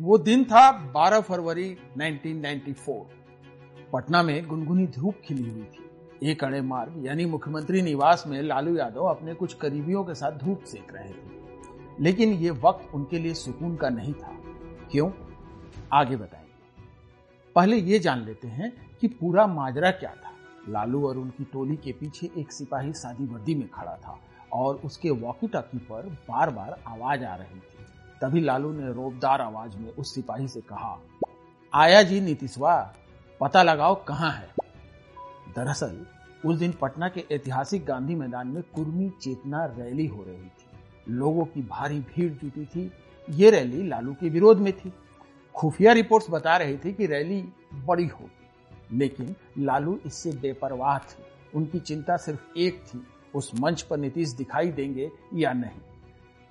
वो दिन था 12 फरवरी 1994 पटना में गुनगुनी धूप खिली हुई थी। एक अड़े मार्ग, यानी मुख्यमंत्री निवास में लालू यादव अपने कुछ करीबियों के साथ धूप सेक रहे थे। लेकिन ये वक्त उनके लिए सुकून का नहीं था। क्यों? आगे बताएँगे। पहले ये जान लेते हैं कि पूरा माजरा क्या था। लालू और उनकी टोली के पीछे एक सिपाही सादी वर्दी में खड़ा था और उसके वॉकी टॉकी पर बार बार आवाज़ आ रही थी। तभी लालू ने रोबदार आवाज़ में उस सिपाही से कहा, आया जी नीतीशवा, पता लगाओ कहाँ है? दरअसल, उस दिन पटना के ऐतिहासिक गांधी मैदान में कुर्मी चेतना रैली हो रही थी। लोगों की भारी भीड़ जुटी थी। ये रैली लालू के विरोध में थी। खुफिया रिपोर्ट्स बता रही थी कि रैली बड़ी होगी लेकिन लालू इससे बेपरवाह थे। उनकी चिंता सिर्फ़ एक थी, उस मंच पर नीतीश दिखाई देंगे या नहीं।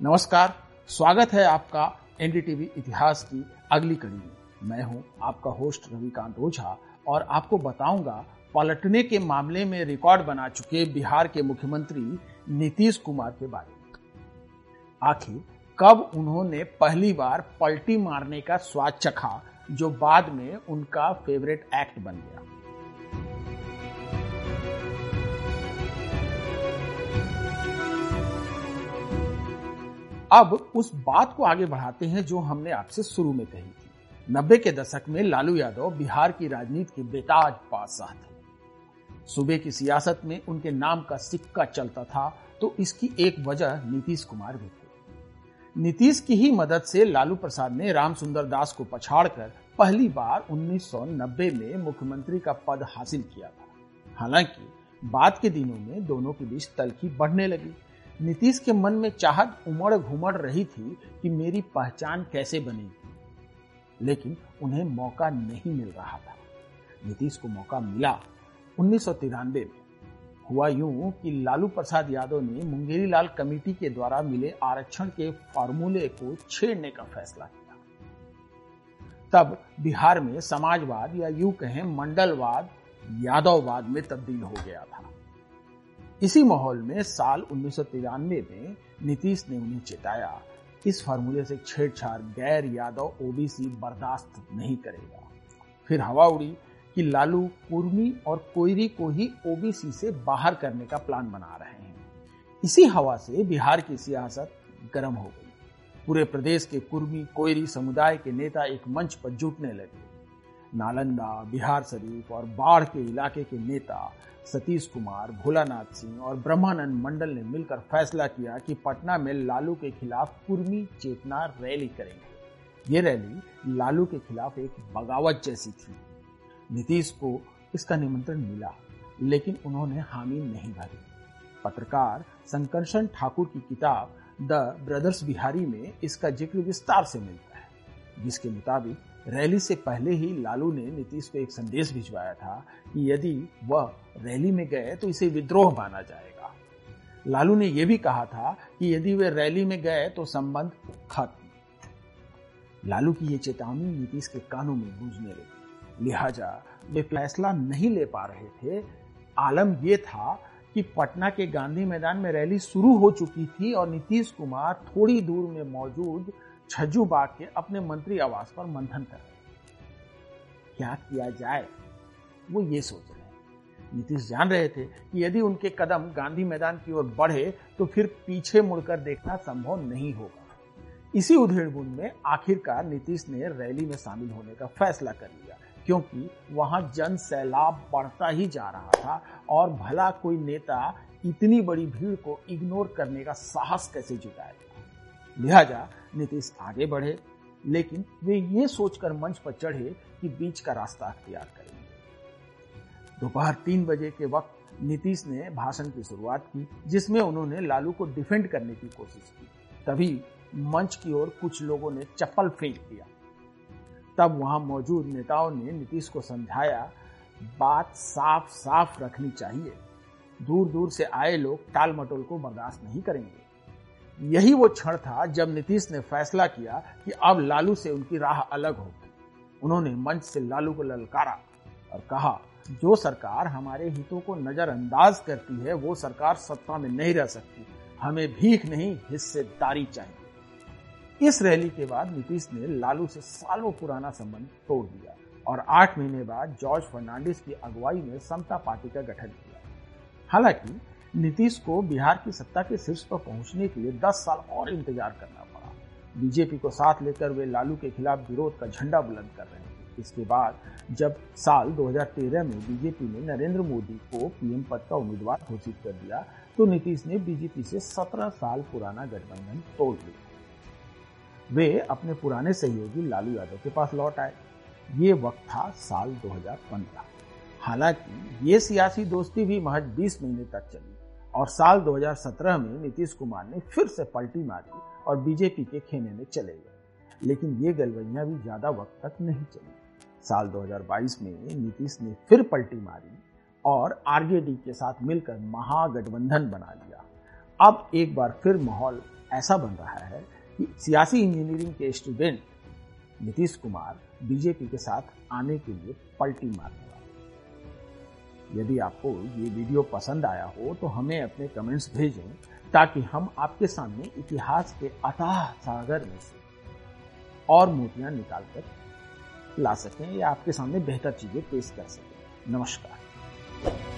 नमस्कार। स्वागत है आपका एनडीटीवी इतिहास की अगली कड़ी में। मैं हूँ आपका होस्ट रविकांत ओझा और आपको बताऊँगा पलटने के मामले में रिकॉर्ड बना चुके बिहार के मुख्यमंत्री नीतीश कुमार के बारे में। आखिर कब उन्होंने पहली बार पलटी मारने का स्वाद चखा, जो बाद में उनका फेवरेट एक्ट बन गया? अब उस बात को आगे बढ़ाते हैं जो हमने आपसे शुरू में कही थी। नब्बे के दशक में लालू यादव बिहार की राजनीति के बेताज बादशाह थे। सूबे की सियासत में उनके नाम का सिक्का चलता था तो इसकी एक वजह नीतीश कुमार भी थे। नीतीश की ही मदद से लालू प्रसाद ने राम सुंदर दास को पछाड़कर पहली बार 1990 में मुख्यमंत्री का पद हासिल किया था। हालाँकि बाद के दिनों में दोनों के बीच तलखी बढ़ने लगी। नीतीश के मन में चाहत उमड़ घुमड़ रही थी कि मेरी पहचान कैसे बनेगी लेकिन उन्हें मौका नहीं मिल रहा था। नीतीश को मौका मिला उन्नीस सौ तिरानवे में। हुआ यूँ कि लालू प्रसाद यादव ने मुंगेरी लाल कमेटी के द्वारा मिले आरक्षण के फॉर्मूले को छेड़ने का फैसला किया। तब बिहार में समाजवाद या यूँ कहें मंडलवाद, यादववाद में तब्दील हो गया था। इसी माहौल में साल उन्नीस सौ तिरानवे में नीतीश ने उन्हें चेताया। इस फार्मूले से छेड़छाड़ गैर यादव ओबीसी बर्दाश्त नहीं करेगा। फिर हवा उड़ी कि लालू, कुर्मी और कोयरी को ही ओबीसी से बाहर करने का प्लान बना रहे हैं। इसी हवा से बिहार की सियासत गर्म हो गई। पूरे प्रदेश के कुर्मी, कोयरी समुदाय के नेता एक मंच पर जुटने लगे। नालंदा, बिहार शरीफ और बाढ़ के इलाके के नेता सतीश कुमार, भोलानाथ सिंह और ब्रह्मानंद मंडल ने मिलकर फैसला किया कि पटना में लालू के खिलाफ कुर्मी चेतना रैली करेंगे। ये रैली लालू के खिलाफ एक बगावत जैसी थी। नीतीश को इसका निमंत्रण मिला, लेकिन उन्होंने हामी नहीं भरी। पत्रकार संकर्षण ठाकुर की किताब द ब्रदर्स बिहारी में इसका ज़िक्र विस्तार से मिलता है। जिसके मुताबिक रैली से पहले ही लालू ने नीतीश को एक संदेश भिजवाया था कि यदि वह रैली में गए तो इसे विद्रोह माना जाएगा। लालू ने यह भी कहा था कि यदि वे रैली में गए तो संबंध खत्म। लालू की यह चेतावनी नीतीश के कानों में गूंजने लगी। लिहाजा वे फैसला नहीं ले पा रहे थे। आलम यह था कि पटना के गांधी मैदान में रैली शुरू हो चुकी थी और नीतीश कुमार थोड़ी दूर में मौजूद छज्जू बाग के अपने मंत्री आवास पर मंथन कर रहे क्या किया जाए? वो ये सोच रहे हैं। नीतीश जान रहे थे कि यदि उनके कदम गांधी मैदान की ओर बढ़े तो फिर पीछे मुड़कर देखना संभव नहीं होगा। इसी उधेड़बुन में आखिरकार नीतीश ने रैली में शामिल होने का फैसला कर लिया, क्योंकि वहाँ जन सैलाब बढ़ता ही जा रहा था और भला कोई नेता इतनी बड़ी भीड़ को इग्नोर करने का साहस कैसे जुटाएगा? लिहाजा नीतीश आगे बढ़े, लेकिन वे ये सोचकर मंच पर चढ़े कि बीच का रास्ता अख्तियार करेंगे। दोपहर तीन बजे के वक्त नीतीश ने भाषण की शुरुआत की, जिसमें उन्होंने लालू को डिफेंड करने की कोशिश की। तभी मंच की ओर कुछ लोगों ने चप्पल फेंक दिया। तब वहाँ मौजूद नेताओं ने नीतीश को समझाया, बात साफ़ साफ़ रखनी चाहिए। दूर दूर से आए लोग टाल मटोल को बर्दाश्त नहीं करेंगे। यही वो क्षण था जब नीतीश ने फैसला किया कि अब लालू से उनकी राह अलग होगी। उन्होंने मंच से लालू को ललकारा और कहा, जो सरकार हमारे हितों को नजरअंदाज करती है, वो सरकार सत्ता में नहीं रह सकती। हमें भीख नहीं, हिस्सेदारी चाहिए। इस रैली के बाद नीतीश ने लालू से सालों पुराना संबंध तोड़ दिया और आठ महीने बाद जॉर्ज फर्नांडिस की अगुवाई में समता पार्टी का गठन किया। हालाँकि नीतीश को बिहार की सत्ता के शीर्ष पर पहुँचने के लिए 10 साल और इंतज़ार करना पड़ा। बीजेपी को साथ लेकर वे लालू के खिलाफ विरोध का झंडा बुलंद कर रहे थे इसके बाद, जब साल 2013 में बीजेपी ने नरेंद्र मोदी को पीएम पद का उम्मीदवार घोषित कर दिया तो नीतीश ने बीजेपी से 17 साल पुराना गठबंधन तोड़ लिया वे अपने पुराने सहयोगी लालू यादव के पास लौट आए। ये वक्त था साल 2015 हालाँकि ये सियासी दोस्ती भी महज 20 महीने तक चली और साल 2017 में नीतीश कुमार ने फिर से पलटी मारी और बीजेपी के खेमे में चले गए। लेकिन ये गलवैया भी ज़्यादा वक्त तक नहीं चली। साल 2022 में नीतीश ने फिर पलटी मारी और आरजेडी के साथ मिलकर महागठबंधन बना लिया। अब एक बार फिर माहौल ऐसा बन रहा है कि सियासी इंजीनियरिंग के स्टूडेंट नीतीश कुमार बीजेपी के साथ आने के लिए पलटी मारने यदि आपको ये वीडियो पसंद आया हो तो हमें अपने कमेंट्स भेजें, ताकि हम आपके सामने इतिहास के अथाह सागर में से और मोतियाँ निकालकर ला सकें या आपके सामने बेहतर चीज़ें पेश कर सकें। नमस्कार।